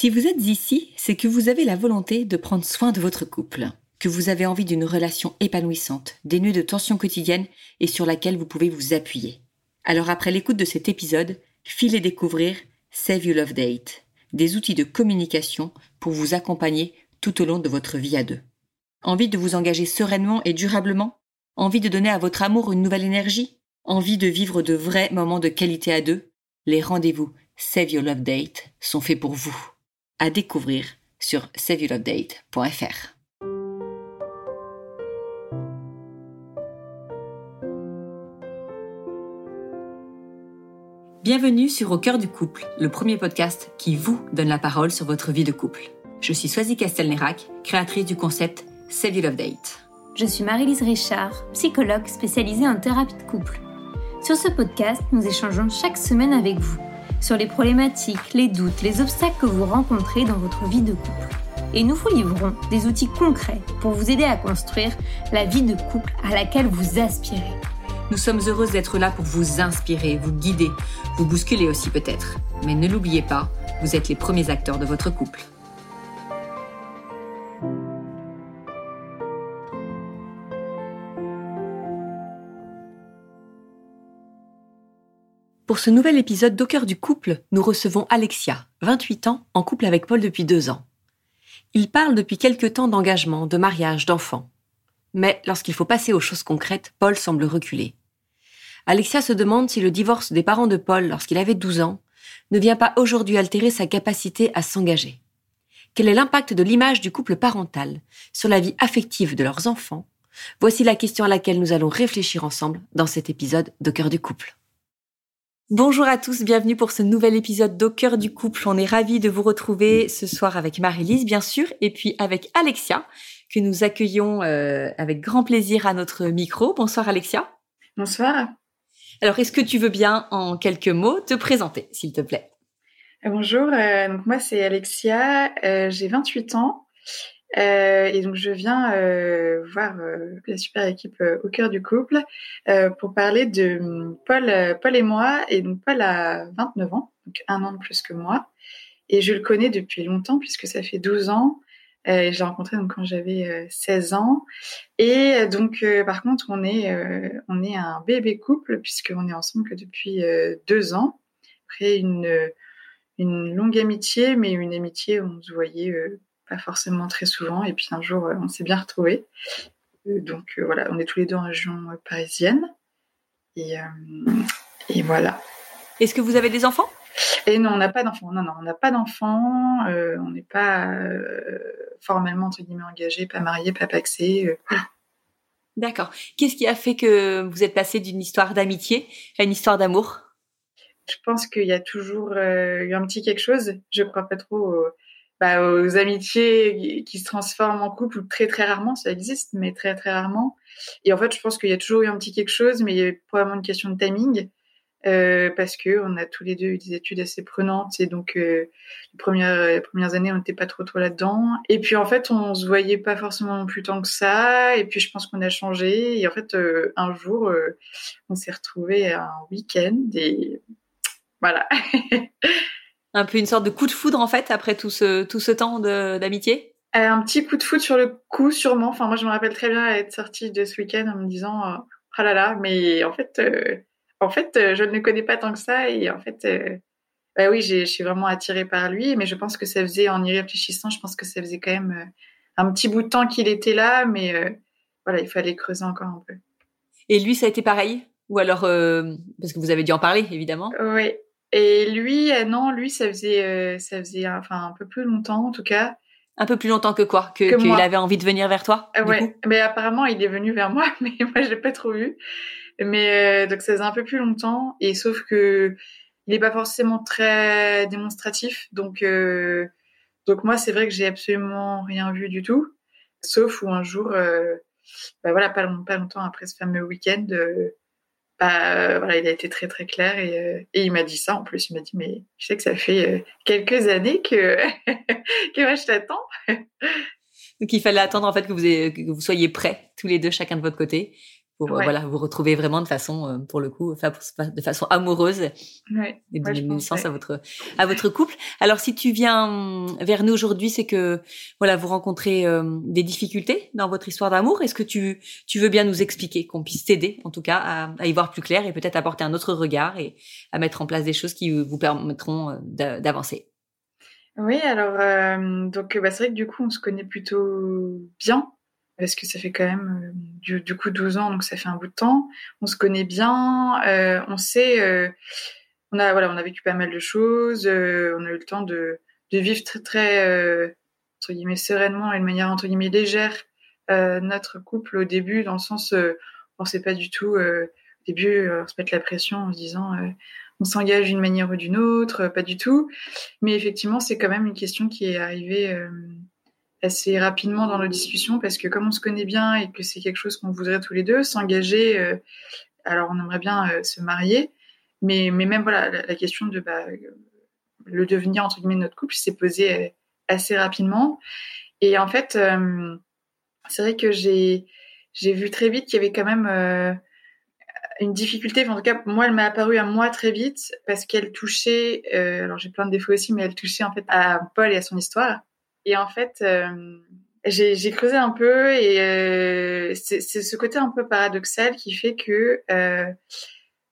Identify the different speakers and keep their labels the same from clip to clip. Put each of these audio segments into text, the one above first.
Speaker 1: Si vous êtes ici, c'est que vous avez la volonté de prendre soin de votre couple, que vous avez envie d'une relation épanouissante, dénuée de tensions quotidiennes et sur laquelle vous pouvez vous appuyer. Alors après l'écoute de cet épisode, filez découvrir Save You Love Date, des outils de communication pour vous accompagner tout au long de votre vie à deux. Envie de vous engager sereinement et durablement? Envie de donner à votre amour une nouvelle énergie? Envie de vivre de vrais moments de qualité à deux? Les rendez-vous Save Your Love Date sont faits pour vous à découvrir sur saveyourupdate.fr. Bienvenue sur Au cœur du couple, le premier podcast qui vous donne la parole sur votre vie de couple. Je suis Swazi Castelnerac, créatrice du concept Save Your Love Date.
Speaker 2: Je suis Marie-Lise Richard, psychologue spécialisée en thérapie de couple. Sur ce podcast, nous échangeons chaque semaine avec vous sur les problématiques, les doutes, les obstacles que vous rencontrez dans votre vie de couple. Et nous vous livrons des outils concrets pour vous aider à construire la vie de couple à laquelle vous aspirez.
Speaker 1: Nous sommes heureuses d'être là pour vous inspirer, vous guider, vous bousculer aussi peut-être. Mais ne l'oubliez pas, vous êtes les premiers acteurs de votre couple. Pour ce nouvel épisode d'Au cœur du couple, nous recevons Alexia, 28 ans, en couple avec Paul depuis deux ans. Il parle depuis quelque temps d'engagement, de mariage, d'enfants. Mais lorsqu'il faut passer aux choses concrètes, Paul semble reculer. Alexia se demande si le divorce des parents de Paul lorsqu'il avait 12 ans ne vient pas aujourd'hui altérer sa capacité à s'engager. Quel est l'impact de l'image du couple parental sur la vie affective de leurs enfants? Voici la question à laquelle nous allons réfléchir ensemble dans cet épisode d'Au cœur du couple. Bonjour à tous, bienvenue pour ce nouvel épisode d'Au cœur du couple. On est ravis de vous retrouver ce soir avec Marie-Lise, bien sûr, et puis avec Alexia, que nous accueillons euh, avec grand plaisir à notre micro. Bonsoir Alexia.
Speaker 3: Bonsoir.
Speaker 1: Alors, est-ce que tu veux bien, en quelques mots, te présenter, s'il te plaît?
Speaker 3: Euh, Bonjour, euh, donc moi c'est Alexia, j'ai 28 ans euh, et donc je viens euh, voir euh, la super équipe au cœur du couple pour parler de hum, Paul, Paul et moi. Et donc Paul a 29 ans, donc un an de plus que moi. Et je le connais depuis longtemps puisque ça fait 12 ans. Euh, j'ai rencontré donc quand j'avais 16 ans. Et donc par contre on est on est un bébé couple puisqu'on est ensemble que depuis deux ans. Après une une longue amitié, mais une amitié où on se voyait pas forcément très souvent. Et puis un jour, euh, on s'est bien retrouvés. Euh, donc euh, voilà, on est tous les deux en région parisienne. Et, et voilà.
Speaker 1: Est-ce que vous avez des enfants?
Speaker 3: Et non, on n'a pas d'enfants. Non, non, on n'a pas d'enfants. on n'est pas formellement entre guillemets engagé, pas marié, pas paxé.
Speaker 1: D'accord. Qu'est-ce qui a fait que vous êtes passé d'une histoire d'amitié à une histoire d'amour?
Speaker 3: Je pense qu'il y a toujours eu un petit quelque chose. Je crois pas trop bah, aux amitiés qui se transforment en couple, très très rarement, ça existe, mais très très rarement. Et en fait, je pense qu'il y a toujours eu un petit quelque chose, mais il y a probablement une question de timing. Euh, parce que on a tous les deux eu des études assez prenantes et donc euh, les premières premières années on n'était pas trop trop là-dedans et puis en fait on se voyait pas forcément plus tant que ça et puis je pense qu'on a changé et en fait euh, un jour on s'est retrouvé un week-end et voilà
Speaker 1: un peu une sorte de coup de foudre en fait après tout ce tout ce temps d'amitié?
Speaker 3: Euh, Un petit coup de foudre sur le coup sûrement. Enfin moi je me rappelle très bien être sortie de ce week-end en me disant euh, ah là là mais en fait euh, en fait je ne le connais pas tant que ça et en fait bah oui je suis vraiment attirée par lui mais je pense que ça faisait en y réfléchissant je pense que ça faisait quand même un petit bout de temps qu'il était là mais voilà il fallait creuser encore un peu.
Speaker 1: Et lui ça a été pareil? Ou alors parce que vous avez dû en parler évidemment.
Speaker 3: Oui et lui, euh, non, lui, ça faisait, euh, ça faisait, enfin, un peu plus longtemps, en tout cas.
Speaker 1: Un peu plus longtemps que quoi? Que qu'il avait envie de venir vers toi
Speaker 3: Ouais, mais apparemment, il est venu vers moi, mais moi, je l'ai pas trop vu. Mais euh, donc, ça faisait un peu plus longtemps. Et sauf que il est pas forcément très démonstratif, donc donc moi, c'est vrai que j'ai absolument rien vu du tout, sauf où un jour, bah voilà, pas, pas longtemps après ce fameux week-end bah, voilà, il a été très très clair et, euh, et il m'a dit ça en plus. Il m'a dit mais je sais que ça fait euh, quelques années que que moi je t'attends.
Speaker 1: Donc il fallait attendre en fait que vous soyez prêts tous les deux chacun de votre côté pour voilà vous retrouver vraiment de façon pour le coup de façon amoureuse.
Speaker 3: Ouais.
Speaker 1: et donner naissance à votre à votre couple. Alors si tu viens hum, vers nous aujourd'hui c'est que voilà vous rencontrez des difficultés dans votre histoire d'amour. Est-ce que tu tu veux bien nous expliquer qu'on puisse t'aider en tout cas à, à, y voir plus clair et peut-être apporter un autre regard et à mettre en place des choses qui vous permettront d'avancer?
Speaker 3: Oui, alors euh, donc bah, c'est vrai que du coup on se connaît plutôt bien parce que ça fait quand même euh, du, coup 12 ans donc ça fait un bout de temps. On se connaît bien, euh, on sait, euh, on a voilà on a vécu pas mal de choses, on a eu le temps de, de vivre très très entre guillemets sereinement et de manière entre guillemets légère notre couple au début dans le sens on sait pas du tout au début on se mettre la pression en se disant on s'engage d'une manière ou d'une autre, pas du tout. Mais effectivement, c'est quand même une question qui est arrivée assez rapidement dans nos discussions parce que comme on se connaît bien et que c'est quelque chose qu'on voudrait tous les deux, s'engager, euh, alors on aimerait bien euh, se marier, mais, mais même voilà, la, question de bah, le devenir entre guillemets de notre couple s'est posée assez rapidement. Et en fait, c'est vrai que j'ai j'ai vu très vite qu'il y avait quand même une difficulté, en tout cas, moi, elle m'est apparue à moi très vite parce qu'elle touchait, euh, alors j'ai plein de défauts aussi, mais elle touchait en fait à Paul et à son histoire. Et en fait, euh, j'ai creusé un peu et euh, c'est ce côté un peu paradoxal qui fait que euh,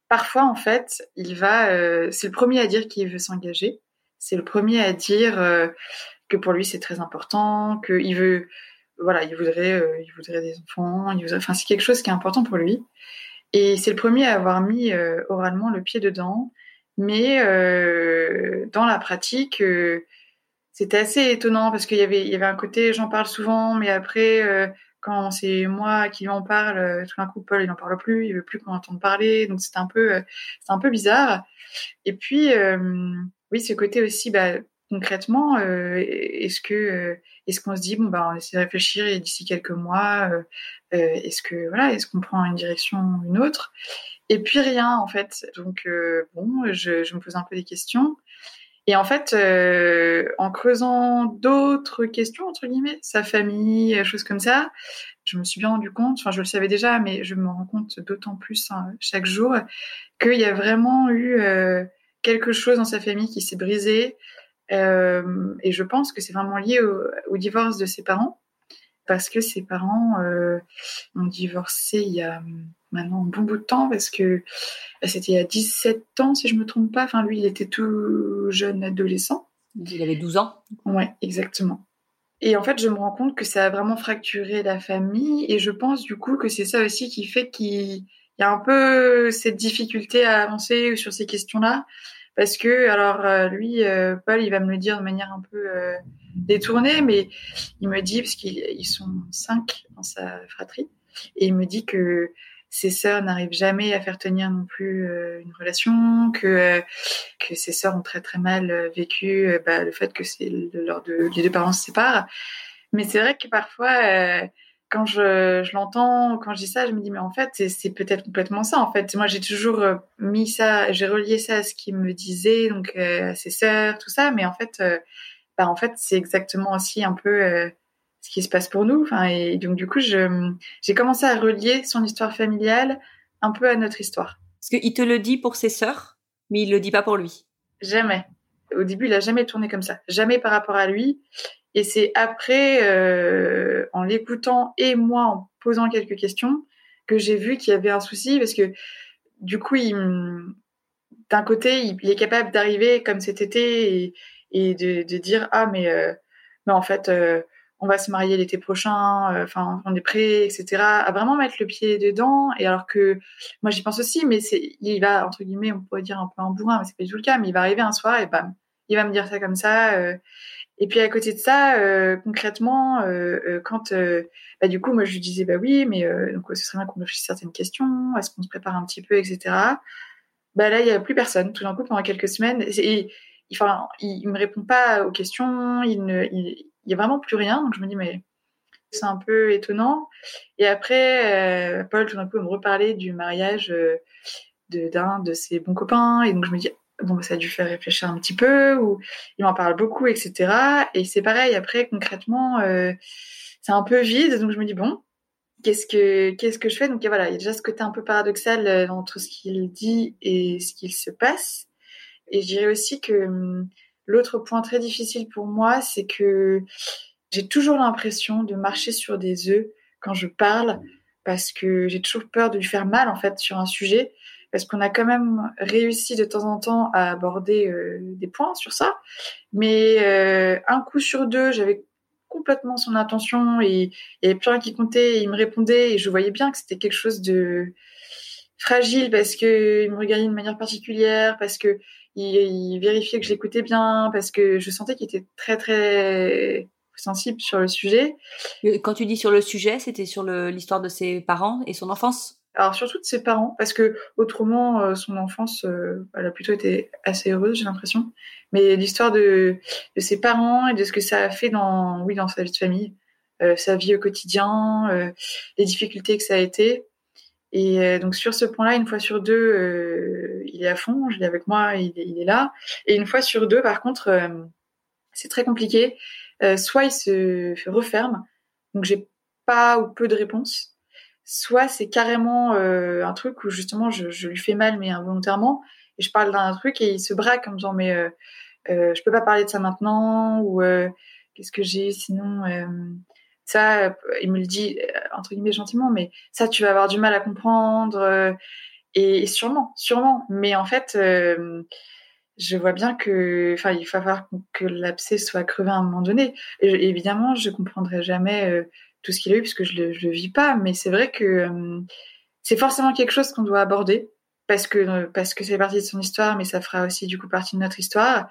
Speaker 3: parfois, en fait, il va, c'est le premier à dire qu'il veut s'engager, c'est le premier à dire que pour lui c'est très important, qu'il veut, voilà, il voudrait, il voudrait des enfants, enfin, c'est quelque chose qui est important pour lui. Et c'est le premier à avoir mis oralement le pied dedans. Mais dans la pratique, c'était assez étonnant parce qu'il y avait, il y avait un côté, j'en parle souvent, mais après, euh, quand c'est moi qui en parle, tout d'un coup, Paul, il n'en parle plus, il veut plus qu'on entende parler. Donc c'était un peu, c'est un peu bizarre. Et puis, oui, ce côté aussi, bah, concrètement, euh, est-ce que euh, est-ce qu'on se dit bon bah on essaie de réfléchir et d'ici quelques mois, euh, est-ce que voilà, est-ce qu'on prend une direction ou une autre? Et puis rien en fait. Donc bon, je, me pose un peu des questions. Et en fait, en creusant d'autres questions entre guillemets, sa famille, choses comme ça, je me suis bien rendu compte. Enfin, je le savais déjà, mais je me rends compte d'autant plus hein, chaque jour qu'il y a vraiment eu quelque chose dans sa famille qui s'est brisé, euh, et je pense que c'est vraiment lié au, au, divorce de ses parents, parce que ses parents euh, ont divorcé il y a maintenant un bon bout de temps, parce que c'était il y a 17 ans, si je me trompe pas. Enfin, lui, il était tout jeune adolescent.
Speaker 1: Il avait 12 ans.
Speaker 3: Ouais, exactement. Et en fait, je me rends compte que ça a vraiment fracturé la famille, et je pense du coup que c'est ça aussi qui fait qu'il y a un peu cette difficulté à avancer sur ces questions-là, parce que alors euh, lui euh, Paul il va me le dire de manière un peu euh, détournée mais il me dit parce qu'ils sont cinq dans sa fratrie et il me dit que ses sœurs n'arrivent jamais à faire tenir non plus une relation que que ses sœurs ont très très mal vécu bah, le fait que les deux parents se séparent mais c'est vrai que parfois quand je, je l'entends, quand je dis ça, je me dis mais en fait c'est peut-être complètement ça. En fait, moi j'ai toujours euh, mis ça, j'ai relié ça à ce qu'il me disait, donc euh, à ses sœurs, tout ça. Mais en fait, euh, bah en fait c'est exactement aussi un peu euh, ce qui se passe pour nous. Enfin et donc du coup j'ai commencé à relier son histoire familiale un peu à notre histoire.
Speaker 1: Parce qu'il te le dit pour ses sœurs, mais il le dit pas pour lui.
Speaker 3: Jamais. Au début, il a jamais tourné comme ça. Jamais par rapport à lui. Et c'est après, euh, en l'écoutant et moi en posant quelques questions, que j'ai vu qu'il y avait un souci parce que du coup, d'un côté, il, est capable d'arriver comme cet été et, et de, de, dire ah mais, euh, mais en fait euh, on va se marier l'été prochain, euh, enfin on est prêt, etc. À vraiment mettre le pied dedans. Et alors que moi j'y pense aussi, mais c'est il va entre guillemets on pourrait dire un peu un bourrin, mais c'est pas du tout le cas. Mais il va arriver un soir et bam, il va me dire ça comme ça. Euh, et puis à côté de ça, euh, concrètement, euh, euh quand euh, bah, du coup moi je lui disais bah oui, mais donc ce serait bien qu'on réfléchisse certaines questions, est-ce qu'on se prépare un petit peu, etc. Bah là il y a plus personne. Tout d'un coup pendant quelques semaines, et, enfin il, il, me répond pas aux questions, il ne, il, il y a vraiment plus rien. Donc je me dis mais c'est un peu étonnant. Et après Paul tout d'un coup me reparlait du mariage de d'un de ses bons copains, et donc je me dis donc ça a dû faire réfléchir un petit peu, ou il m'en parle beaucoup, etc. Et c'est pareil, après, concrètement, euh, c'est un peu vide, donc je me dis, bon, qu'est-ce que qu'est-ce que je fais? Donc voilà, il y a déjà ce côté un peu paradoxal entre ce qu'il dit et ce qu'il se passe. Et je dirais aussi que hum, l'autre point très difficile pour moi, c'est que j'ai toujours l'impression de marcher sur des œufs quand je parle parce que j'ai toujours peur de lui faire mal en fait sur un sujet parce qu'on a quand même réussi de temps en temps à aborder euh, des points sur ça. Mais euh, un coup sur deux j'avais complètement son attention et il y avait plus rien qui comptait et il me répondait et je voyais bien que c'était quelque chose de fragile parce que il me regardait d'une manière particulière parce que il, vérifiait que je l'écoutais bien parce que je sentais qu'il était très très sensible sur le sujet.
Speaker 1: Quand tu dis sur le sujet, c'était sur l'histoire de ses parents et son enfance?
Speaker 3: Alors surtout de ses parents, parce que autrement euh, son enfance, euh, elle a plutôt été assez heureuse, j'ai l'impression. Mais l'histoire de, de, ses parents et de ce que ça a fait dans, oui, dans sa vie de famille, euh, sa vie au quotidien, les difficultés que ça a été. Et donc sur ce point-là, une fois sur deux, il est à fond, je l'ai avec moi, il est, il est, là. Et une fois sur deux, par contre, c'est très compliqué. soit il se referme, donc j'ai pas ou peu de réponses soit c'est carrément euh, un truc où justement je, je, lui fais mal mais involontairement et je parle d'un truc et il se braque en me disant mais euh, euh, je peux pas parler de ça maintenant ou euh, qu'est-ce que j'ai sinon euh, ça il me le dit entre guillemets gentiment mais ça tu vas avoir du mal à comprendre et, et, sûrement sûrement mais en fait je vois bien que enfin il va falloir que l'abcès soit crevé à un moment donné et, évidemment je comprendrai jamais tout ce qu'il a eu puisque je le, je le vis pas. Mais c'est vrai que euh, c'est forcément quelque chose qu'on doit aborder parce que parce que c'est partie de son histoire, mais ça fera aussi du coup partie de notre histoire.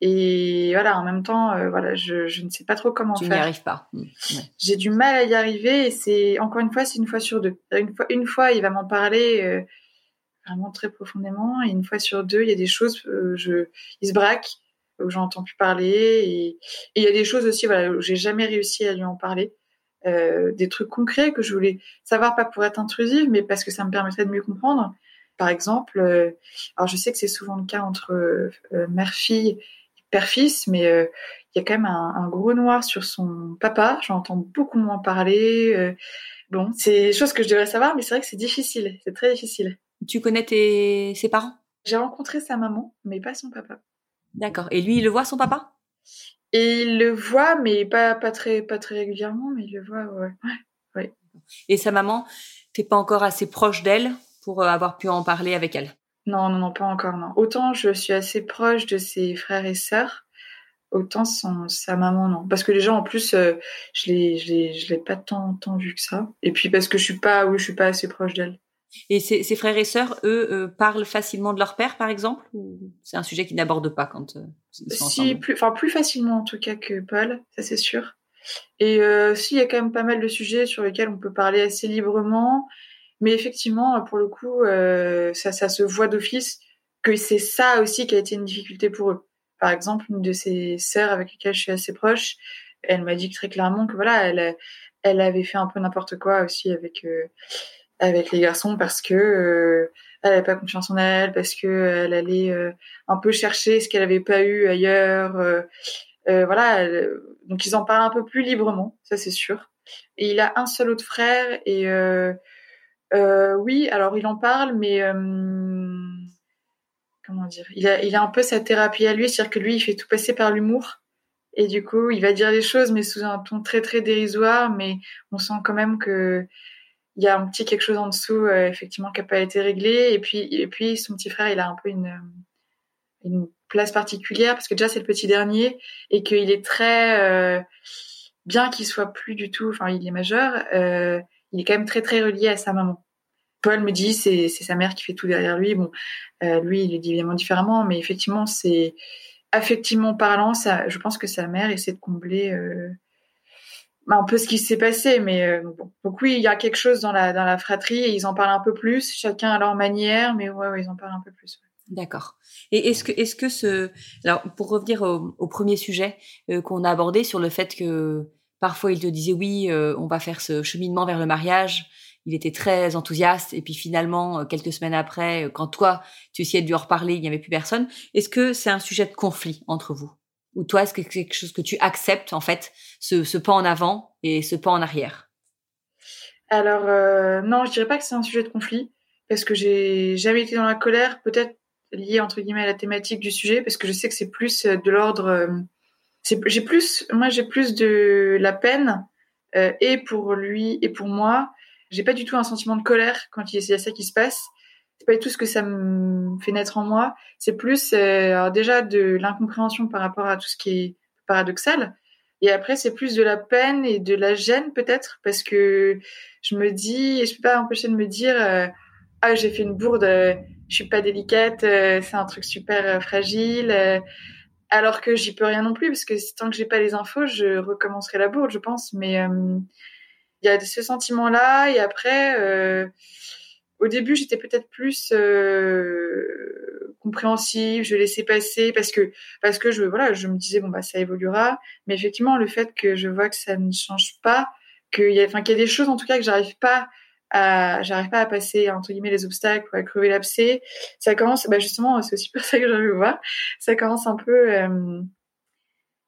Speaker 3: Et voilà, en même temps, euh, voilà, je, je, ne sais pas trop comment
Speaker 1: tu
Speaker 3: faire. Tu
Speaker 1: n'y arrives pas. Mmh,
Speaker 3: J'ai du mal à y arriver. Et c'est encore une fois, c'est une fois sur deux. Une fois, une fois, il va m'en parler euh, vraiment très profondément, et une fois sur deux, il y a des choses, je, il se braque où j'entends plus parler, et il y a des choses aussi, voilà, où j'ai jamais réussi à lui en parler. Euh, des trucs concrets que je voulais savoir, pas pour être intrusive, mais parce que ça me permettrait de mieux comprendre. Par exemple, euh, alors je sais que c'est souvent le cas entre euh, mère-fille père-fils, mais il y a quand même un, un, gros noir sur son papa. J'entends beaucoup moins parler. bon, c'est des choses que je devrais savoir, mais c'est vrai que c'est difficile. C'est très difficile.
Speaker 1: Tu connais tes... ses parents?
Speaker 3: J'ai rencontré sa maman, mais pas son papa.
Speaker 1: D'accord. Et lui, il le voit, son papa?
Speaker 3: Et il le voit, mais pas, pas, très, pas très régulièrement, mais il le voit, ouais. ouais,
Speaker 1: Et sa maman, t'es pas encore assez proche d'elle pour euh, avoir pu en parler avec elle?
Speaker 3: Non, non, non, pas encore, non. Autant je suis assez proche de ses frères et sœurs, autant son, sa maman, non. Parce que les gens, en plus, euh, je je l'ai, je l'ai pas tant, tant vu que ça. Et puis parce que je suis pas, oui, je suis pas assez proche d'elle.
Speaker 1: Et ses, ses, frères et sœurs, eux, euh, parlent facilement de leur père, par exemple Ou c'est un sujet qu'ils n'abordent pas quand euh, ils sont
Speaker 3: Si, plus, enfin, plus facilement en tout cas que Paul, ça c'est sûr. Et euh, si, il y a quand même pas mal de sujets sur lesquels on peut parler assez librement. Mais effectivement, pour le coup, euh, ça, ça se voit d'office que c'est ça aussi qui a été une difficulté pour eux. Par exemple, une de ses sœurs avec lesquelles je suis assez proche, elle m'a dit très clairement que voilà, elle, elle avait fait un peu n'importe quoi aussi avec euh, avec les garçons parce que euh, elle avait pas confiance en elle, parce que elle allait euh, un peu chercher ce qu'elle avait pas eu ailleurs. Euh, euh voilà, donc ils en parlent un peu plus librement, ça c'est sûr. Et il a un seul autre frère et oui, alors il en parle, mais comment dire, il a, il a un peu sa thérapie à lui, c'est-à-dire que lui il fait tout passer par l'humour. Et du coup, il va dire les choses, mais sous un ton très très dérisoire, mais on sent quand même que il y a un petit quelque chose en dessous, euh, effectivement, qui n'a pas été réglé. Et puis, et puis, son petit frère, il a un peu une, une place particulière parce que déjà, c'est le petit dernier et qu'il est très, euh, bien qu'il soit plus du tout, enfin, il est majeur, euh, il est quand même très, très relié à sa maman. Paul me dit, c'est, c'est sa mère qui fait tout derrière lui. Bon, euh, lui, il est dit évidemment différemment, mais effectivement, c'est, affectivement parlant, ça, je pense que sa mère essaie de combler, euh, bah, un peu ce qui s'est passé, mais euh, bon. Donc oui, il y a quelque chose dans la fratrie et ils en parlent un peu plus, chacun à leur manière, mais ouais, ils en parlent un peu plus.
Speaker 1: D'accord. Et est-ce que est-ce que ce alors pour revenir au, premier sujet qu'on a abordé sur le fait que parfois il te disait oui, euh, on va faire ce cheminement vers le mariage. Il était très enthousiaste et puis finalement quelques semaines après, quand toi tu essayais de lui en reparler, il n'y avait plus personne. Est-ce que c'est un sujet de conflit entre vous? Ou toi, est-ce que c'est quelque chose que tu acceptes, en fait, ce, ce pas en avant et ce pas en arrière?
Speaker 3: Alors non, je dirais pas que c'est un sujet de conflit parce que j'ai jamais été dans la colère, peut-être lié entre guillemets à la thématique du sujet, parce que je sais que c'est plus de l'ordre. J'ai plus, moi j'ai plus de la peine et pour lui et pour moi. J'ai pas du tout un sentiment de colère quand il y a ça qui se passe c'est pas du tout ce que ça me fait naître en moi. C'est plus euh, déjà de l'incompréhension par rapport à tout ce qui est paradoxal. Et après, c'est plus de la peine et de la gêne peut-être parce que je me dis, je peux pas empêcher de me dire, euh, ah j'ai fait une bourde, euh, je suis pas délicate, c'est un truc super fragile. Alors que j'y peux rien non plus parce que tant que j'ai pas les infos, je recommencerai la bourde, je pense. Mais il y a ce sentiment-là et après au début, j'étais peut-être plus euh, compréhensive, je laissais passer parce que parce que je voilà, je me disais bon bah ça évoluera, mais effectivement le fait que je vois que ça ne change pas, qu'il y a enfin qu'il y a des choses en tout cas que j'arrive pas à j'arrive pas à passer entre guillemets les obstacles ou à crever l'abcès, ça commence bah justement c'est aussi pour ça que de voir, ça commence un peu euh,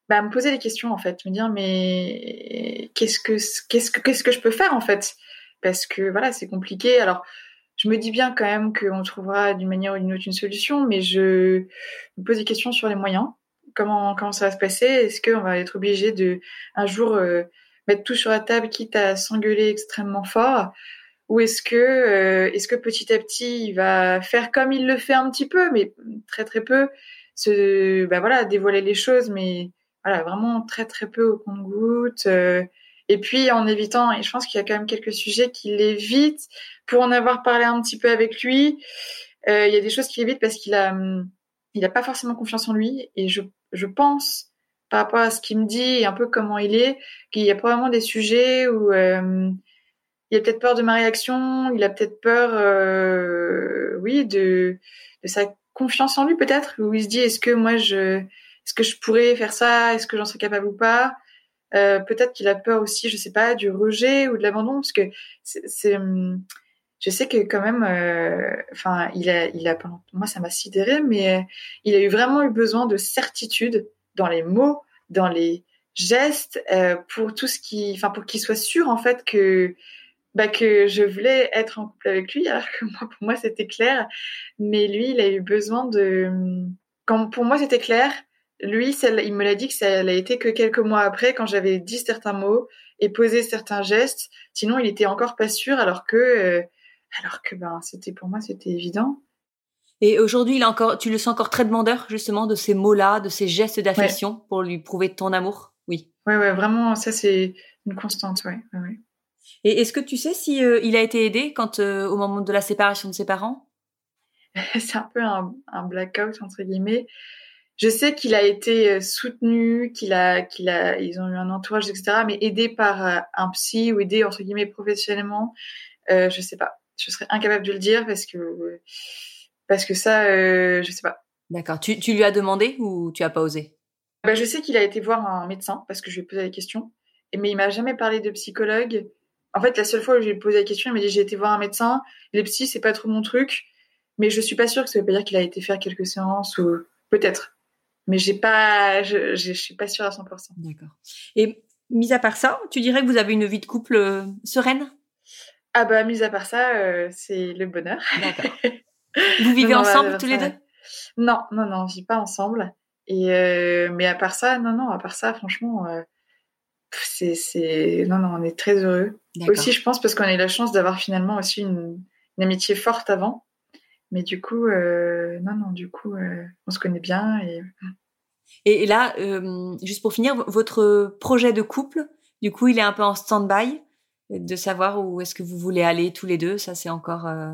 Speaker 3: bah, à me poser des questions en fait, me dire mais qu'est-ce que qu'est-ce que qu'est-ce que je peux faire en fait? Parce que voilà c'est compliqué. Alors je me dis bien quand même qu'on trouvera d'une manière ou d'une autre une solution, mais je me pose des questions sur les moyens. Comment, comment ça va se passer? Est-ce qu'on va être obligé de un jour euh, mettre tout sur la table, quitte à s'engueuler extrêmement fort? Ou est-ce que, euh, est-ce que petit à petit, il va faire comme il le fait un petit peu, mais très très peu, se, bah voilà, dévoiler les choses, mais voilà, vraiment très très peu au compte-goutte. Euh, et puis en évitant, et je pense qu'il y a quand même quelques sujets qu'il évite, pour en avoir parlé un petit peu avec lui, euh, il y a des choses qu'il évite parce qu'il a, hum, il a pas forcément confiance en lui. Et je, je pense, par rapport à ce qu'il me dit et un peu comment il est, qu'il y a probablement des sujets où euh, il a peut-être peur de ma réaction, il a peut-être peur, euh, oui, de, de sa confiance en lui peut-être, où il se dit est-ce que moi je, est-ce que je pourrais faire ça, est-ce que j'en serais capable ou pas. Euh, peut-être qu'il a peur aussi, je sais pas, du rejet ou de l'abandon, parce que c'est, hum, je sais que quand même, euh, enfin, il a, il a moi ça m'a sidéré, mais euh, il a eu vraiment eu besoin de certitude dans les mots, dans les gestes, pour tout ce qui, enfin, pour qu'il soit sûr en fait que bah, que je voulais être en couple avec lui, alors que moi, pour moi, c'était clair. Mais lui, il a eu besoin de... Quand pour moi, c'était clair, lui, il me l'a dit que ça l'a été que quelques mois après, quand j'avais dit certains mots et posé certains gestes. Sinon, il était encore pas sûr, alors que, euh, alors que ben, c'était pour moi, c'était évident.
Speaker 1: Et aujourd'hui, il encore, tu le sens encore très demandeur justement de ces mots-là, de ces gestes d'affection pour lui prouver ton amour? Oui.
Speaker 3: Ouais, ouais, vraiment, ça c'est une constante, ouais. ouais,
Speaker 1: Et est-ce que tu sais si euh, il a été aidé quand euh, au moment de la séparation de ses parents?
Speaker 3: C'est un peu un, un blackout entre guillemets je sais qu'il a été euh, soutenu, qu'il a, qu'il a, ils ont eu un entourage, etc. Mais aidé par un psy ou aidé entre guillemets professionnellement, euh, je sais pas. Je serais incapable de le dire parce que parce que ça, euh, je sais pas.
Speaker 1: D'accord. Tu, tu lui as demandé ou tu as pas osé?
Speaker 3: Bah, je sais qu'il a été voir un médecin parce que je lui ai posé la question. Mais il m'a jamais parlé de psychologue. En fait, la seule fois où je lui ai posé la question, il m'a dit j'ai été voir un médecin. Les psys, c'est pas trop mon truc. Mais je suis pas sûre que ça veut pas dire qu'il a été faire quelques séances ou peut-être mais j'ai pas, je, je, suis pas sûre à 100%.
Speaker 1: D'accord. Et mis à part ça, tu dirais que vous avez une vie de couple euh, sereine?
Speaker 3: Ah bah mis à part ça, euh, c'est le bonheur.
Speaker 1: D'accord. Vous vivez ensemble tous les deux?
Speaker 3: Non, non, non, on vit pas ensemble. Et euh, mais à part ça, non, non, à part ça, franchement, c'est, c'est, non, non, on est très heureux. Aussi, je pense parce qu'on a eu la chance d'avoir finalement aussi une, une amitié forte avant. Mais du coup, non, non, du coup, on se connaît bien et
Speaker 1: et, là, euh, juste pour finir, votre projet de couple, du coup, il est un peu en stand-by, de savoir où est-ce que vous voulez aller tous les deux. Ça, c'est encore, euh,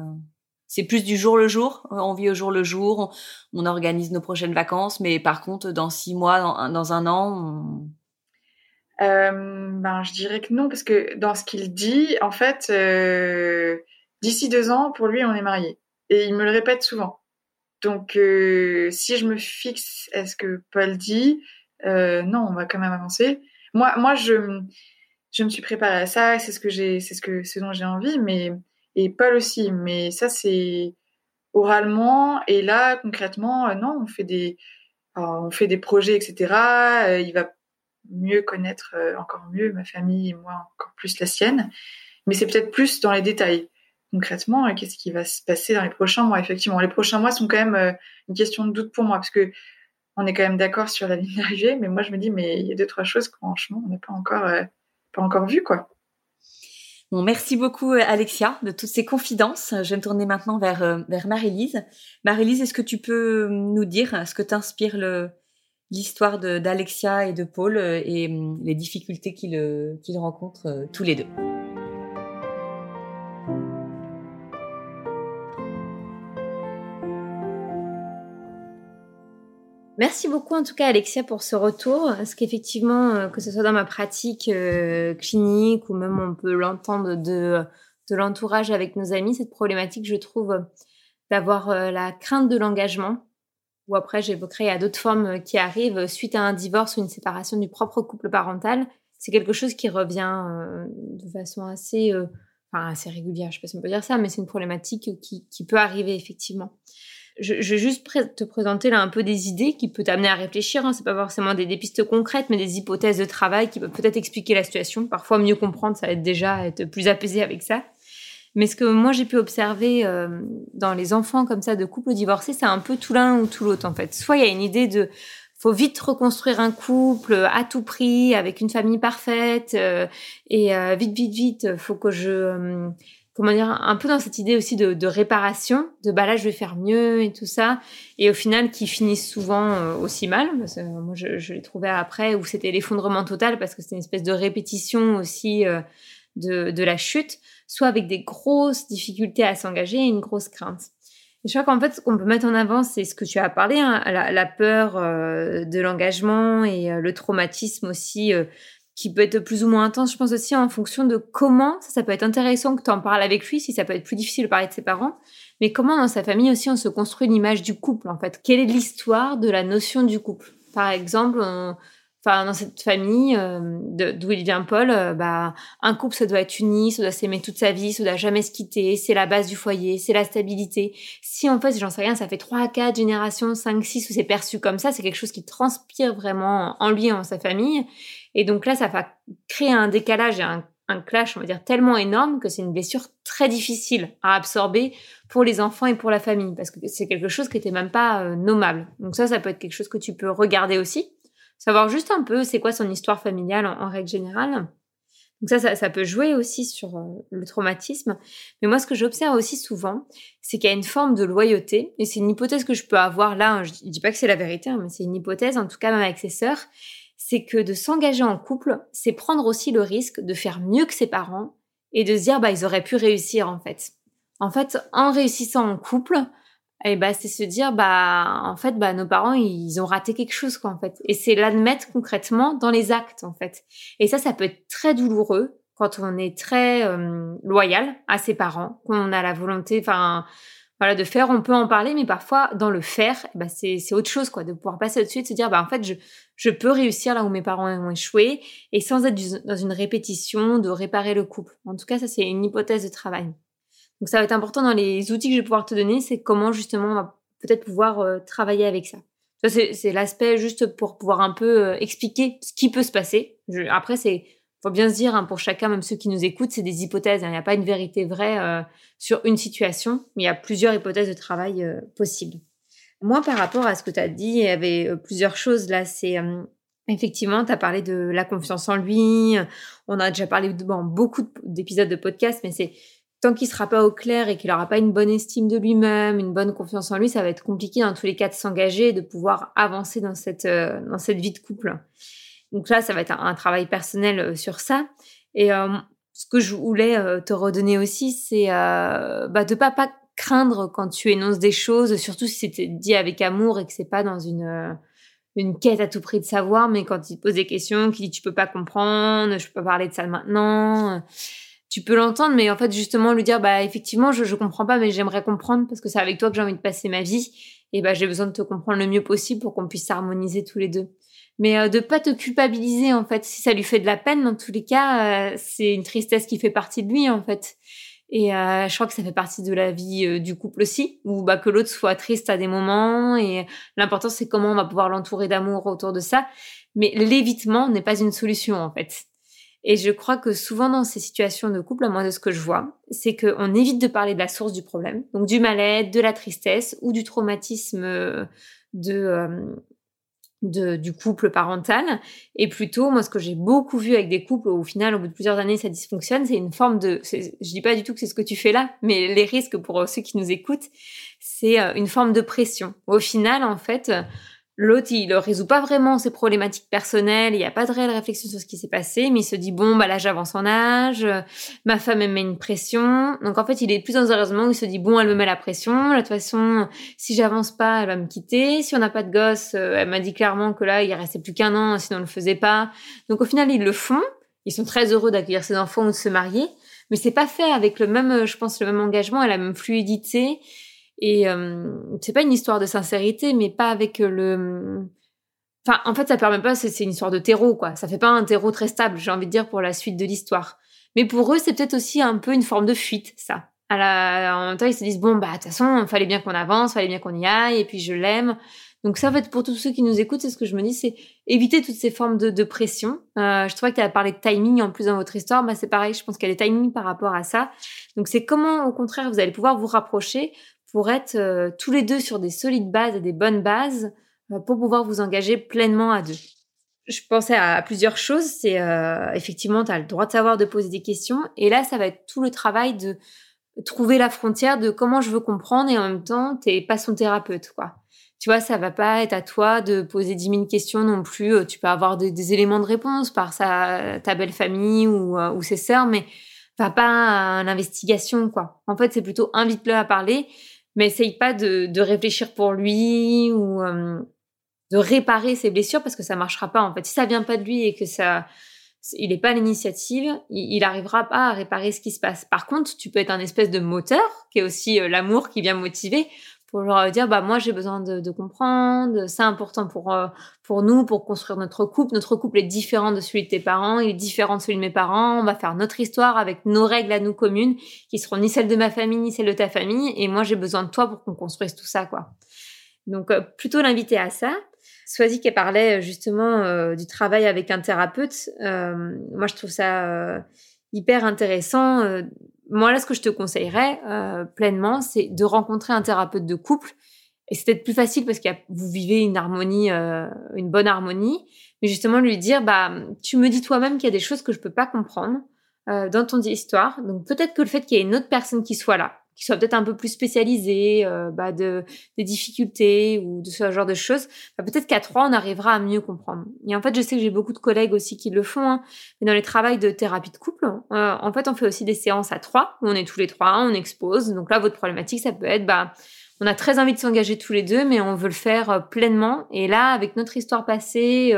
Speaker 1: c'est plus du jour le jour. On vit au jour le jour. On, organise nos prochaines vacances, mais par contre, dans six mois, dans, un an,
Speaker 3: euh, ben, je dirais que non, parce que dans ce qu'il dit, en fait, d'ici deux ans, pour lui, on est mariés. Et il me le répète souvent. Donc, euh, si je me fixe à ce que Paul dit, euh, non, on va quand même avancer. Moi, moi, je, je me suis préparée à ça, c'est ce que j'ai, c'est ce que, ce dont j'ai envie, mais et Paul aussi. Mais ça, c'est oralement. Et là, concrètement, euh, non, on fait des, on fait des projets, etc. il va mieux connaître encore mieux ma famille et moi encore plus la sienne. mais c'est peut-être plus dans les détails. Concrètement, qu'est-ce qui va se passer dans les prochains mois Effectivement, les prochains mois sont quand même une question de doute pour moi, parce que on est quand même d'accord sur la ligne d'arrivée, mais moi je me dis, mais il y a deux trois choses que franchement on n'a pas encore pas encore vu quoi.
Speaker 1: Bon, merci beaucoup Alexia de toutes ces confidences. Je vais me tourner maintenant vers vers Marie-Lise. Marie-Lise, est-ce que tu peux nous dire ce que t'inspire le l'histoire d'Alexia et de Paul euh, et hum, les difficultés qu'ils euh, rencontrent euh, tous les deux.
Speaker 2: Merci beaucoup en tout cas Alexia pour ce retour, parce qu'effectivement, que ce soit dans ma pratique clinique ou même on peut l'entendre de, de l'entourage avec nos amis, cette problématique, je trouve, d'avoir la crainte de l'engagement, ou après j'évoquerai, a d'autres formes euh, qui arrivent suite à un divorce ou une séparation du propre couple parental. C'est quelque chose qui revient euh, de façon assez, euh, enfin assez régulière, je sais pas si on peut dire ça, mais c'est une problématique qui, qui, peut arriver effectivement. Je, je vais juste te présenter là un peu des idées qui peuvent t'amener à réfléchir. Hein. C'est pas forcément des, des, pistes concrètes, mais des hypothèses de travail qui peuvent peut-être expliquer la situation. Parfois mieux comprendre, ça va être déjà être plus apaisé avec ça. Mais ce que moi j'ai pu observer euh, dans les enfants comme ça de couples divorcés, c'est un peu tout l'un ou tout l'autre en fait. Soit il y a une idée de faut vite reconstruire un couple à tout prix avec une famille parfaite euh, et euh, vite vite vite faut que je comment dire un peu dans cette idée aussi de, de, réparation de bah là je vais faire mieux et tout ça et au final qui finissent souvent aussi mal moi je, je l'ai trouvé après où c'était l'effondrement total parce que c'était une espèce de répétition aussi de, la chute soit avec des grosses difficultés à s'engager et une grosse crainte. Et je crois qu'en fait, ce qu'on peut mettre en avant, c'est ce que tu as parlé, hein, la, peur euh, de l'engagement et euh, le traumatisme aussi, euh, qui peut être plus ou moins intense. Je pense aussi en fonction de comment, ça, ça peut être intéressant que tu en parles avec lui, si ça peut être plus difficile de parler de ses parents, mais comment dans sa famille aussi on se construit l'image du couple, en fait. Quelle est l'histoire de la notion du couple? Par exemple, on, enfin dans cette famille euh, d'où il vient Paul, euh, bah un couple ça doit être uni, ça doit s'aimer toute sa vie, ça doit jamais se quitter, c'est la base du foyer, c'est la stabilité. Si en fait, j'en sais rien, ça fait 3 4 générations, 5 6 où c'est perçu comme ça, c'est quelque chose qui transpire vraiment en lui et en sa famille et donc là ça va créer un décalage et un clash, on va dire, tellement énorme que c'est une blessure très difficile à absorber pour les enfants et pour la famille, parce que c'est quelque chose qui n'était même pas euh, nommable. Donc ça, ça peut être quelque chose que tu peux regarder aussi savoir juste un peu c'est quoi son histoire familiale en, règle générale. Donc ça, ça, peut jouer aussi sur euh, le traumatisme. Mais moi, ce que j'observe aussi souvent, c'est qu'il y a une forme de loyauté. Et c'est une hypothèse que je peux avoir là. Hein, je dis pas que c'est la vérité, hein, mais c'est une hypothèse, en tout cas même avec ses sœurs. C'est que de s'engager en couple, c'est prendre aussi le risque de faire mieux que ses parents et de se dire, bah, ils auraient pu réussir, en fait. En fait, en réussissant en couple, et bah c'est se dire bah en fait bah nos parents ils ont raté quelque chose quoi en fait. Et c'est l'admettre concrètement dans les actes en fait. Et ça ça peut être très douloureux quand on est très euh, loyal à ses parents qu'on a la volonté enfin voilà de faire on peut en parler mais parfois dans le faire bah c'est c'est autre chose quoi de pouvoir passer au-dessus de se dire bah en fait je je peux réussir là où mes parents ont échoué et sans être dans une répétition de réparer le couple. En tout cas ça c'est une hypothèse de travail donc ça va être important dans les outils que je vais pouvoir te donner, c'est comment justement on va peut-être pouvoir euh, travailler avec ça. Ça c'est l'aspect juste pour pouvoir un peu euh, expliquer ce qui peut se passer. après c'est faut bien se dire hein, pour chacun, même ceux qui nous écoutent, c'est des hypothèses. Hein. Il n'y a pas une vérité vraie euh, sur une situation, mais il y a plusieurs hypothèses de travail possibles. Moi, par rapport à ce que tu as dit, il y avait plusieurs choses là. C'est Effectivement, tu as parlé de la confiance en lui. On a déjà parlé de bon, beaucoup d'épisodes de podcast, mais c'est tant qu'il sera pas au clair et qu'il aura pas une bonne estime de lui-même, une bonne confiance en lui, ça va être compliqué dans tous les cas de s'engager et de pouvoir avancer dans cette euh, dans cette vie de couple. Donc là, ça va être un, travail personnel euh, sur ça. Et euh, ce que je voulais te redonner aussi, c'est bah, de pas pas craindre quand tu énonces des choses, surtout si c'était dit avec amour et que c'est pas dans une une quête à tout prix de savoir, mais quand il te pose des questions, qu'il dit tu peux pas comprendre, je peux pas parler de ça maintenant tu peux l'entendre, mais en fait, justement, lui dire, bah, effectivement, je, je comprends pas, mais j'aimerais comprendre parce que c'est avec toi que j'ai envie de passer ma vie. Et bah, j'ai besoin de te comprendre le mieux possible pour qu'on puisse s'harmoniser tous les deux. Mais euh, de pas te culpabiliser, en fait. Si ça lui fait de la peine, dans tous les cas, euh, c'est une tristesse qui fait partie de lui, en fait. Et euh, je crois que ça fait partie de la vie euh, du couple aussi, où bah, que l'autre soit triste à des moments. Et l'important, c'est comment on va pouvoir l'entourer d'amour autour de ça. Mais l'évitement n'est pas une solution, en fait. Et je crois que souvent dans ces situations de couple, à moins de ce que je vois, c'est qu'on évite de parler de la source du problème, donc du mal-être, de la tristesse ou du traumatisme euh, de, euh, de, du couple parental. Et plutôt, moi, ce que j'ai beaucoup vu avec des couples au final, au bout de plusieurs années, ça dysfonctionne, c'est une forme de... Je dis pas du tout que c'est ce que tu fais là, mais les risques pour ceux qui nous écoutent, c'est une forme de pression. Au final, en fait L'autre, il ne résout pas vraiment ses problématiques personnelles, il n'y a pas de réelle réflexion sur ce qui s'est passé, mais il se dit, bon, bah là, j'avance en âge, ma femme, elle me met une pression. Donc, en fait, il est plus dans un où il se dit, bon, elle me met la pression, de toute façon, si j'avance pas, elle va me quitter. Si on n'a pas de gosse, euh, elle m'a dit clairement que là, il restait plus qu'un an, sinon on le faisait pas. Donc, au final, ils le font. Ils sont très heureux d'accueillir ses enfants ou de se marier, mais c'est pas fait avec le même, je pense, le même engagement et la même fluidité et euh, c'est pas une histoire de sincérité, mais pas avec le. Enfin, en fait, ça permet pas. C'est une histoire de terreau, quoi. Ça fait pas un terreau très stable, j'ai envie de dire, pour la suite de l'histoire. Mais pour eux, c'est peut-être aussi un peu une forme de fuite, ça. En même temps, ils se disent bon, bah de toute façon, fallait bien qu'on avance, fallait bien qu'on y aille, et puis je l'aime. Donc ça, en fait, pour tous ceux qui nous écoutent, c'est ce que je me dis, c'est éviter toutes ces formes de, pression. Euh, je trouvais que tu as parlé de timing en plus dans votre histoire. Bah, c'est pareil, je pense a des timings par rapport à ça. Donc c'est comment, au contraire, vous allez pouvoir vous rapprocher pour être euh, tous les deux sur des solides bases et des bonnes bases euh, pour pouvoir vous engager pleinement à deux. Je pensais à, plusieurs choses. C'est euh, effectivement, tu as le droit de savoir, de poser des questions. Et là, ça va être tout le travail de trouver la frontière de comment je veux comprendre et en même temps, t'es pas son thérapeute, quoi. Tu vois, ça va pas être à toi de poser 10 000 questions non plus. Tu peux avoir des, éléments de réponse par sa, ta belle famille ou, ou ses sœurs, mais va pas à l'investigation, quoi. En fait, c'est plutôt invite-le à parler mais essaye pas de, de réfléchir pour lui ou euh, de réparer ses blessures parce que ça marchera pas en fait. Si ça vient pas de lui et que ça il n'est pas l'initiative, il, il arrivera pas à réparer ce qui se passe. Par contre, tu peux être un espèce de moteur qui est aussi euh, l'amour qui vient motiver pour leur dire bah moi j'ai besoin de, de comprendre, c'est important pour euh, pour nous pour construire notre couple. Notre couple est différent de celui de tes parents, il est différent de celui de mes parents. On va faire notre histoire avec nos règles à nous communes qui seront ni celles de ma famille ni celles de ta famille. Et moi j'ai besoin de toi pour qu'on construise tout ça quoi. Donc euh, plutôt l'inviter à ça. Swazi qui parlait justement euh, du travail avec un thérapeute. moi je trouve ça hyper intéressant moi, là, ce que je te conseillerais euh, pleinement, c'est de rencontrer un thérapeute de couple. Et c'est peut-être plus facile parce que vous vivez une harmonie, euh, une bonne harmonie. Mais justement, lui dire, bah, tu me dis toi-même qu'il y a des choses que je peux pas comprendre euh, dans ton histoire. Donc peut-être que le fait qu'il y ait une autre personne qui soit là, qui soit peut-être un peu plus spécialisé, euh, bah, de des difficultés ou de ce genre de choses, bah, peut-être qu'à trois on arrivera à mieux comprendre. Et en fait, je sais que j'ai beaucoup de collègues aussi qui le font. Hein, mais dans les travails de thérapie de couple, euh, en fait, on fait aussi des séances à trois où on est tous les trois, on expose. Donc là, votre problématique, ça peut être bah on a très envie de s'engager tous les deux, mais on veut le faire euh, pleinement. Et là, avec notre histoire passée,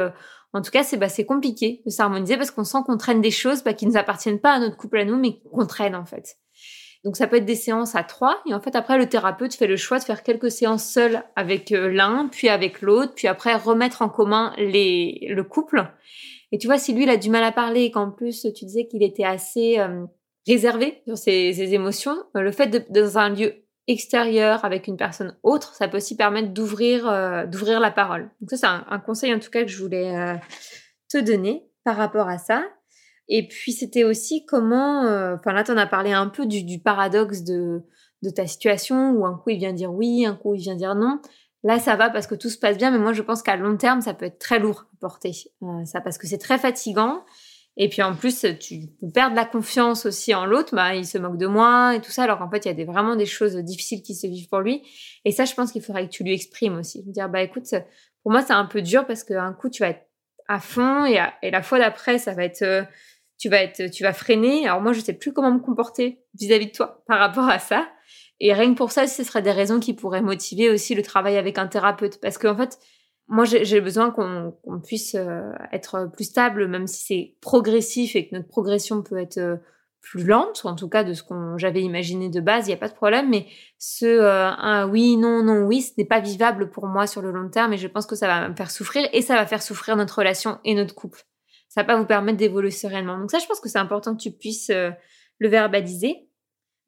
Speaker 2: en tout cas, c'est bah, compliqué de s'harmoniser parce qu'on sent qu'on traîne des choses bah, qui ne nous appartiennent pas à notre couple à nous, mais qu'on traîne en fait. Donc ça peut être des séances à trois et en fait après le thérapeute fait le choix de faire quelques séances seules avec euh, l'un, puis avec l'autre, puis après remettre en commun les le couple. Et tu vois si lui il a du mal à parler et qu'en plus tu disais qu'il était assez euh, réservé sur ses, émotions, euh, le fait de dans un lieu extérieur avec une personne autre, ça peut aussi permettre d'ouvrir d'ouvrir la parole. Donc ça c'est un, un, conseil en tout cas que je voulais te donner par rapport à ça. Et puis c'était aussi comment, euh, enfin là tu en as parlé un peu du, du, paradoxe de, de ta situation où un coup il vient dire oui, un coup il vient dire non. Là ça va parce que tout se passe bien, mais moi je pense qu'à long terme ça peut être très lourd à porter, euh, ça parce que c'est très fatigant. Et puis en plus tu peux perdre la confiance aussi en l'autre, bah il se moque de moi et tout ça, alors qu'en fait il y a des, vraiment des choses difficiles qui se vivent pour lui. Et ça je pense qu'il faudrait que tu lui exprimes aussi, dire bah écoute pour moi c'est un peu dur parce qu'un coup tu vas être à fond et, et la fois d'après ça va être euh, tu vas être, tu vas freiner. Alors moi, je sais plus comment me comporter vis-à-vis de toi par rapport à ça. Et rien que pour ça, ce seraient des raisons qui pourraient motiver aussi le travail avec un thérapeute. Parce qu'en fait, moi, j'ai besoin qu'on puisse euh, être plus stable, même si c'est progressif et que notre progression peut être euh, plus lente, en tout cas de ce qu'on j'avais imaginé de base, il n'y a pas de problème. Mais ce euh, un oui, non, non, oui, ce n'est pas vivable pour moi sur le long terme et je pense que ça va me faire souffrir et ça va faire souffrir notre relation et notre couple ça va pas vous permettre d'évoluer sereinement. Donc ça, je pense que c'est important que tu puisses euh, le verbaliser.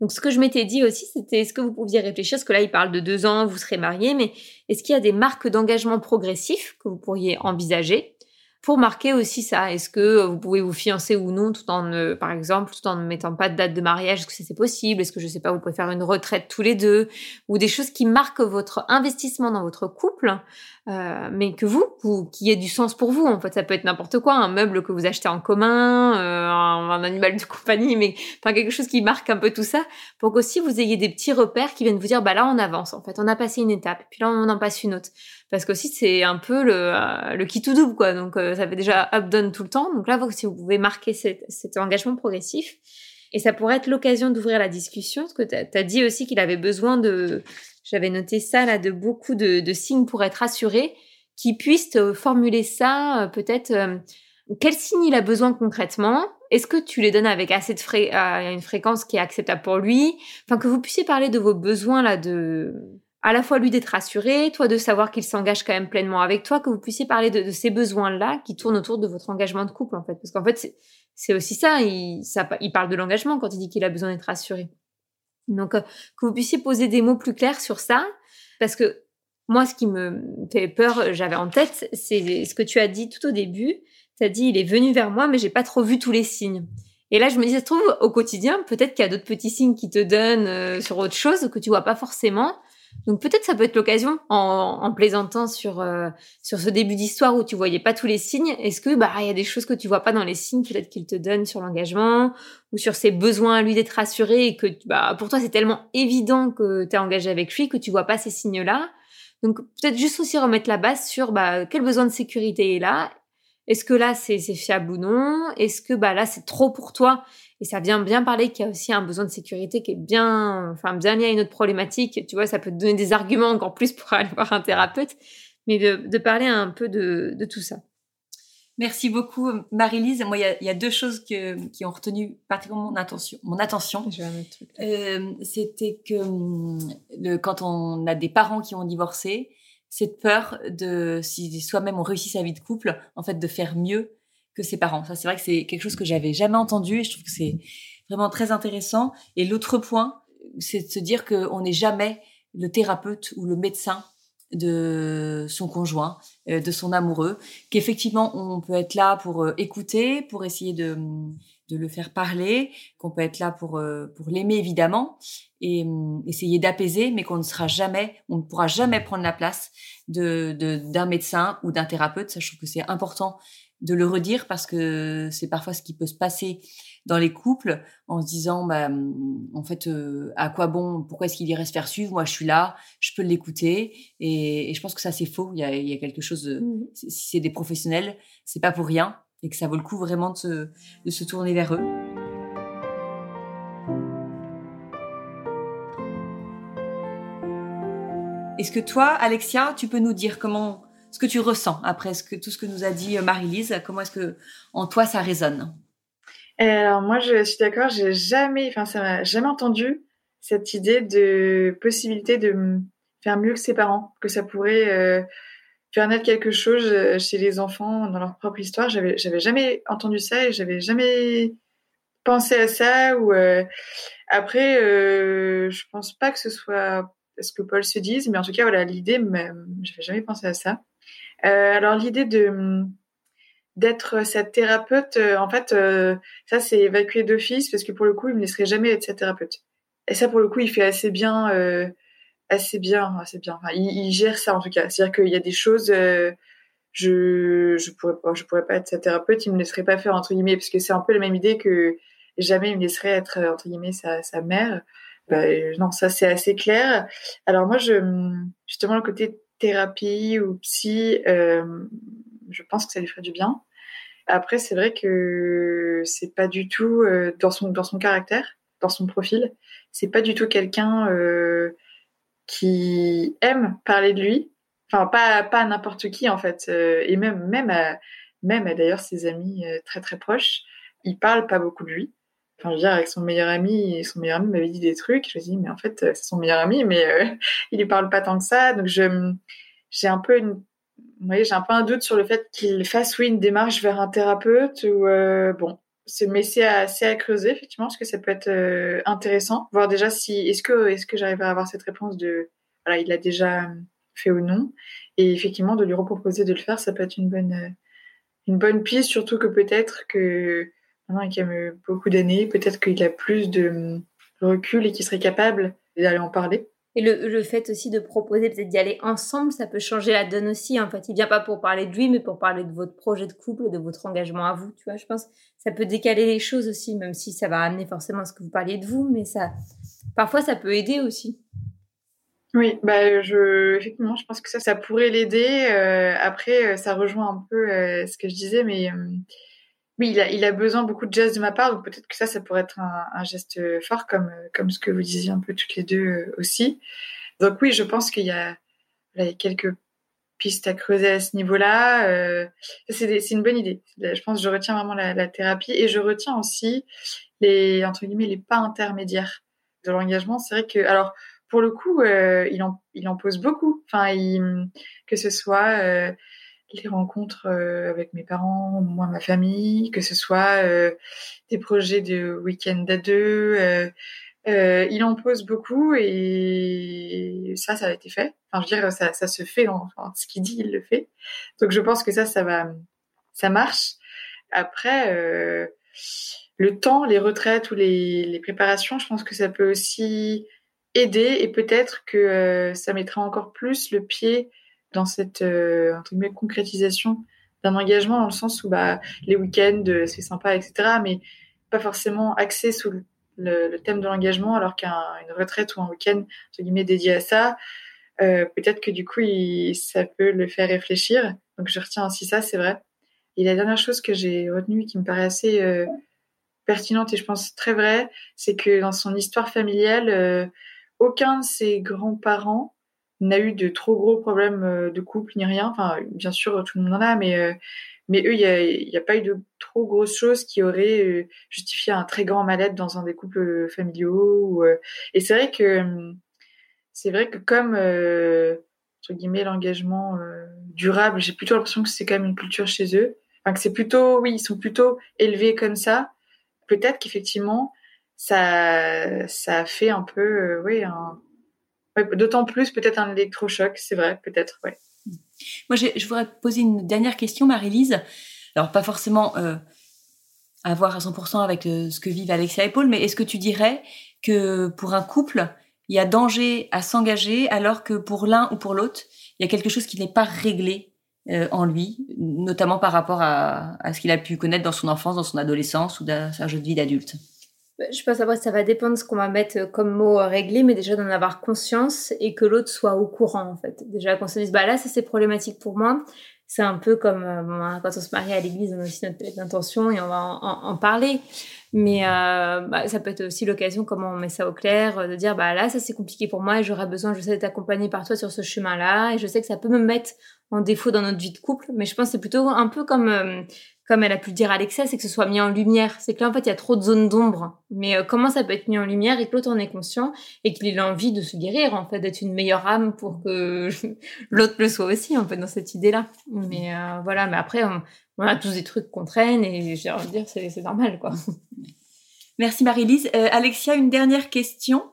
Speaker 2: Donc ce que je m'étais dit aussi, c'était est-ce que vous pouviez réfléchir, parce que là, il parle de deux ans, vous serez mariés, mais est-ce qu'il y a des marques d'engagement progressif que vous pourriez envisager pour marquer aussi ça? Est-ce que vous pouvez vous fiancer ou non, tout en, ne, par exemple, tout en ne mettant pas de date de mariage, est-ce que c'est possible? Est-ce que je sais pas, vous pouvez faire une retraite tous les deux? Ou des choses qui marquent votre investissement dans votre couple, euh, mais que vous, vous, qui ait du sens pour vous. En fait, ça peut être n'importe quoi, un meuble que vous achetez en commun, euh, un, animal de compagnie, mais enfin quelque chose qui marque un peu tout ça, pour qu'aussi vous ayez des petits repères qui viennent vous dire, bah là on avance. En fait, on a passé une étape, puis là on en passe une autre parce qu'aussi c'est un peu le, euh, le qui tout double quoi. Donc euh, ça fait déjà up down tout le temps. Donc là, si vous pouvez marquer cet, cet engagement progressif, et ça pourrait être l'occasion d'ouvrir la discussion, parce que tu as, dit aussi qu'il avait besoin de, j'avais noté ça là, de beaucoup de, signes pour être assuré, qui puissent formuler ça, euh, peut-être. quel signe il a besoin concrètement? Est-ce que tu les donnes avec assez de frais, à une fréquence qui est acceptable pour lui? Enfin, que vous puissiez parler de vos besoins là de à la fois lui d'être rassuré, toi de savoir qu'il s'engage quand même pleinement avec toi, que vous puissiez parler de, ces besoins-là qui tournent autour de votre engagement de couple en fait. Parce qu'en fait, c'est aussi ça il, parle de l'engagement quand il dit qu'il a besoin d'être rassuré. Donc, euh, que vous puissiez poser des mots plus clairs sur ça, parce que moi, ce qui me fait peur, j'avais en tête, c'est ce que tu as dit tout au début. Tu as dit, il est venu vers moi, mais j'ai pas trop vu tous les signes. Et là, je me dis, ça se trouve, au quotidien, peut-être qu'il y a d'autres petits signes qui te donnent euh, sur autre chose que tu vois pas forcément. Donc peut-être ça peut être l'occasion, en, plaisantant sur euh, sur ce début d'histoire où tu voyais pas tous les signes. Est-ce que bah il y a des choses que tu vois pas dans les signes peut-être qu'il te donne sur l'engagement ou sur ses besoins à lui d'être rassuré et que bah pour toi c'est tellement évident que tu es engagé avec lui que tu vois pas ces signes là. Donc peut-être juste aussi remettre la base sur bah quel besoin de sécurité est là. Est-ce que là c'est fiable ou non? Est-ce que bah là c'est trop pour toi? Et ça vient bien parler qu'il y a aussi un besoin de sécurité qui est bien, enfin, bien lié à une autre problématique. Tu vois, ça peut te donner des arguments encore plus pour aller voir un thérapeute, mais de, de parler un peu de, de, tout ça.
Speaker 1: Merci beaucoup, Marie-Lise. Moi, il y, y, a deux choses que, qui ont retenu particulièrement mon attention. Mon attention, euh, c'était que le, quand on a des parents qui ont divorcé, cette peur de si soi-même on réussit sa vie de couple, en fait, de faire mieux que ses parents. Ça, c'est vrai que c'est quelque chose que j'avais jamais entendu et je trouve que c'est vraiment très intéressant. Et l'autre point, c'est de se dire qu'on n'est jamais le thérapeute ou le médecin de son conjoint, euh, de son amoureux, qu'effectivement on peut être là pour euh, écouter, pour essayer de, de le faire parler, qu'on peut être là pour euh, pour l'aimer évidemment et essayer d'apaiser, mais qu'on ne sera jamais, on ne pourra jamais prendre la place de d'un médecin ou d'un thérapeute. Ça, je trouve que c'est important de le redire parce que c'est parfois ce qui peut se passer dans les couples en se disant bah hum, en fait euh, à quoi bon pourquoi est-ce qu'il irait se faire suivre? Moi je suis là je peux l'écouter et, je pense que ça c'est faux il y a, il y a quelque chose de, mmh. si c'est des professionnels c'est pas pour rien et que ça vaut le coup vraiment de se, de se tourner vers eux Est-ce que toi, Alexia, tu peux nous dire comment ce que tu ressens après tout ce que nous a dit euh, Marie-Lise. Comment est-ce que en toi ça résonne?
Speaker 3: Euh, Alors moi je suis d'accord, j'ai jamais, enfin ça m'a jamais entendu cette idée de possibilité de faire mieux que ses parents, que ça pourrait euh, faire naître quelque chose chez les enfants dans leur propre histoire. J'avais j'avais jamais entendu ça et j'avais jamais pensé à ça ou après je pense pas que ce soit ce que Paul se dise, mais en tout cas voilà l'idée, j'avais jamais pensé à ça. Euh, alors l'idée de d'être cette thérapeute, euh, en fait, euh, ça c'est évacué d'office parce que pour le coup, il me laisserait jamais être cette thérapeute. Et ça, pour le coup, il fait assez bien, assez bien, assez bien. Enfin, il, gère ça en tout cas. C'est-à-dire qu'il y a des choses, je je pourrais pas, je pourrais pas être cette thérapeute. Il me laisserait pas faire entre guillemets parce que c'est un peu la même idée que jamais il me laisserait être entre guillemets sa, sa mère. Bah, non, ça c'est assez clair. Alors moi, je justement le côté thérapie ou psy, euh, je pense que ça lui ferait du bien. Après, c'est vrai que c'est pas du tout euh, dans son dans son caractère, dans son profil, c'est pas du tout quelqu'un euh, qui aime parler de lui. Enfin, pas pas n'importe qui en fait, et même même à, même d'ailleurs ses amis très très proches, il parle pas beaucoup de lui. Enfin, je veux dire, avec son meilleur ami, son meilleur ami m'avait dit des trucs. Je me dis, mais en fait, c'est son meilleur ami, mais euh, il lui parle pas tant que ça. Donc, je, j'ai un peu une, vous voyez, j'ai un peu un doute sur le fait qu'il fasse, oui, une démarche vers un thérapeute ou, euh, bon, c'est, mais c'est assez à creuser, effectivement, parce que ça peut être euh, intéressant. Voir déjà si, est-ce que, est-ce que j'arrive à avoir cette réponse de, voilà, il l'a déjà fait ou non. Et effectivement, de lui reproposer de le faire, ça peut être une bonne, une bonne piste, surtout que peut-être que maintenant il a beaucoup d'années, peut-être qu'il a plus de recul et qu'il serait capable d'aller en parler.
Speaker 2: Et le, le, fait aussi de proposer peut-être d'y aller ensemble, ça peut changer la donne aussi. En fait, il vient pas pour parler de lui, mais pour parler de votre projet de couple, de votre engagement à vous. Tu vois, je pense ça peut décaler les choses aussi, même si ça va amener forcément à ce que vous parliez de vous, mais ça, parfois, ça peut aider aussi.
Speaker 3: Oui, bah je effectivement, je pense que ça, ça pourrait l'aider. Euh, après, euh, ça rejoint un peu euh, ce que je disais, mais oui, il a, il a besoin beaucoup de gestes de ma part, donc peut-être que ça, ça pourrait être un, geste fort, comme comme ce que vous disiez un peu toutes les deux aussi. Donc oui, je pense qu'il y a, a quelques pistes à creuser à ce niveau-là. c'est une bonne idée. Je pense que je retiens vraiment la, la, thérapie et je retiens aussi les entre guillemets les pas intermédiaires de l'engagement. C'est vrai que alors pour le coup, euh, il, en, il en pose beaucoup. Enfin, que ce soit euh, les rencontres euh, avec mes parents, moi, ma famille, que ce soit des projets de week-end à deux. il en pose beaucoup et ça, ça a été fait. Enfin, je veux dire, ça, ça se fait. Enfin, ce qu'il dit, il le fait. Donc, je pense que ça, ça va, ça marche. Après, le temps, les retraites ou les, les préparations, je pense que ça peut aussi aider et peut-être que euh, ça mettra encore plus le pied dans cette euh, entre guillemets, concrétisation d'un engagement dans le sens où bah, les week-ends euh, c'est sympa etc mais pas forcément axé sous le, thème de l'engagement alors qu'une retraite ou un week-end entre guillemets dédié à ça euh, peut-être que du coup ça peut le faire réfléchir. Donc je retiens aussi ça c'est vrai. Et la dernière chose que j'ai retenue qui me paraît assez pertinente et je pense très vraie c'est que dans son histoire familiale aucun de ses grands-parents n'a eu de trop gros problèmes euh, de couple ni rien. Enfin, bien sûr, tout le monde en a, mais euh, mais eux, il n'y a, a, pas eu de trop grosses choses qui auraient euh, justifié un très grand mal-être dans un des couples familiaux. et c'est vrai que c'est vrai que comme entre guillemets l'engagement durable, j'ai plutôt l'impression que c'est quand même une culture chez eux. Enfin, que c'est plutôt, oui, ils sont plutôt élevés comme ça. Peut-être qu'effectivement, ça, ça fait un peu, euh, oui, un... d'autant plus peut-être un électrochoc, c'est vrai, peut-être, ouais.
Speaker 1: Moi, je voudrais poser une dernière question, Marie-Lise. Alors, pas forcément euh, à voir à 100% avec euh, ce que vivent Alexia et Paul, mais est-ce que tu dirais que pour un couple, il y a danger à s'engager alors que pour l'un ou pour l'autre, il y a quelque chose qui n'est pas réglé euh, en lui, notamment par rapport à, ce qu'il a pu connaître dans son enfance, dans son adolescence ou dans sa jeune vie d'adulte?
Speaker 2: Je pense après ça va dépendre de ce qu'on va mettre comme mot réglé, mais déjà d'en avoir conscience et que l'autre soit au courant en fait. Déjà qu'on se dise bah là ça c'est problématique pour moi. C'est un peu comme euh, quand on se marie à l'église, on a aussi notre intention et on va en, parler. Mais euh, bah, ça peut être aussi l'occasion, comment on met ça au clair, de dire bah là ça c'est compliqué pour moi et j'aurais besoin, je sais, d'être accompagnée par toi sur ce chemin-là et je sais que ça peut me mettre en défaut dans notre vie de couple. Mais je pense que c'est plutôt un peu comme euh, comme elle a pu le dire Alexa, c'est que ce soit mis en lumière. C'est que là, en fait, il y a trop de zones d'ombre. Mais euh, comment ça peut être mis en lumière et que l'autre en est conscient et qu'il ait envie de se guérir, en fait, d'être une meilleure âme pour que l'autre le soit aussi, en fait, dans cette idée-là. Mais euh, voilà, mais après, on, a tous des trucs qu'on traîne et j'ai envie de dire, c'est normal, quoi.
Speaker 1: Merci Marie-Lise. Euh, Alexia, une dernière question.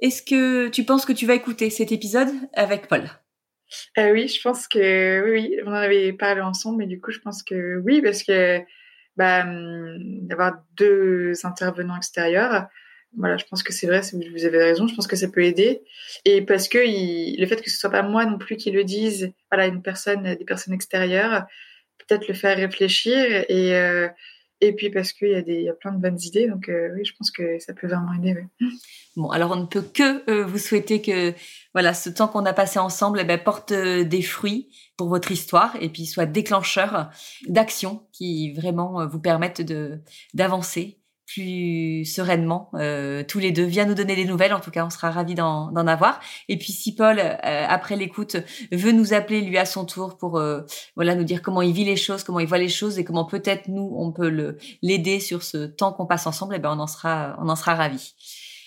Speaker 1: Est-ce que tu penses que tu vas écouter cet épisode avec Paul?
Speaker 3: Euh, oui, je pense que oui, oui, on en avait parlé ensemble, mais du coup, je pense que oui, parce que bah, hum, d'avoir deux intervenants extérieurs, voilà, je pense que c'est vrai, vous avez raison, je pense que ça peut aider. Et parce que le fait que ce soit pas moi non plus qui le dise, voilà, une personne, des personnes extérieures, peut-être le faire réfléchir et euh, et puis parce qu'il y, a des, y a plein de bonnes idées, donc euh, oui, je pense que ça peut vraiment aider.
Speaker 1: Bon, alors on ne peut que euh, vous souhaiter que voilà, ce temps qu'on a passé ensemble eh ben, porte euh, des fruits pour votre histoire et puis soit déclencheur d'actions qui vraiment vous permettent de d'avancer plus sereinement euh, tous les deux. Viens nous donner des nouvelles, en tout cas on sera ravis d'en avoir. Et puis si Paul, euh, après l'écoute, veut nous appeler lui à son tour pour euh, voilà nous dire comment il vit les choses, comment il voit les choses et comment peut-être nous on peut le l'aider sur ce temps qu'on passe ensemble, et eh ben on en sera on en sera ravis.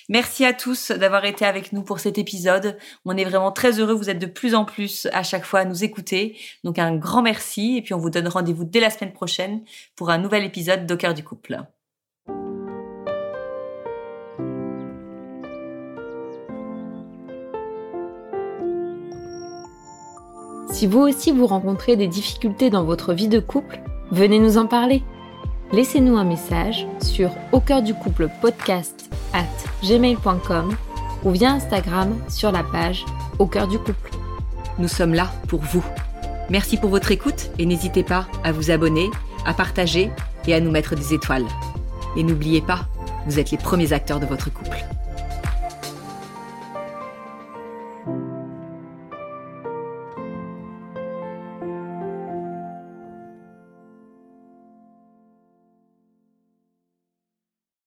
Speaker 1: Merci à tous d'avoir été avec nous pour cet épisode. On est vraiment très heureux. Vous êtes de plus en plus à chaque fois à nous écouter. Donc un grand merci. Et puis on vous donne rendez-vous dès la semaine prochaine pour un nouvel épisode d'Au cœur du couple.
Speaker 2: Si vous aussi vous rencontrez des difficultés dans votre vie de couple, Venez nous en parler. Laissez-nous un message sur au cœur du couple podcast at gmail.com ou via Instagram sur la page au cœur du couple.
Speaker 1: Nous sommes là pour vous. Merci pour votre écoute et n'hésitez pas à vous abonner, à partager et à nous mettre des étoiles. Et n'oubliez pas, vous êtes les premiers acteurs de votre couple.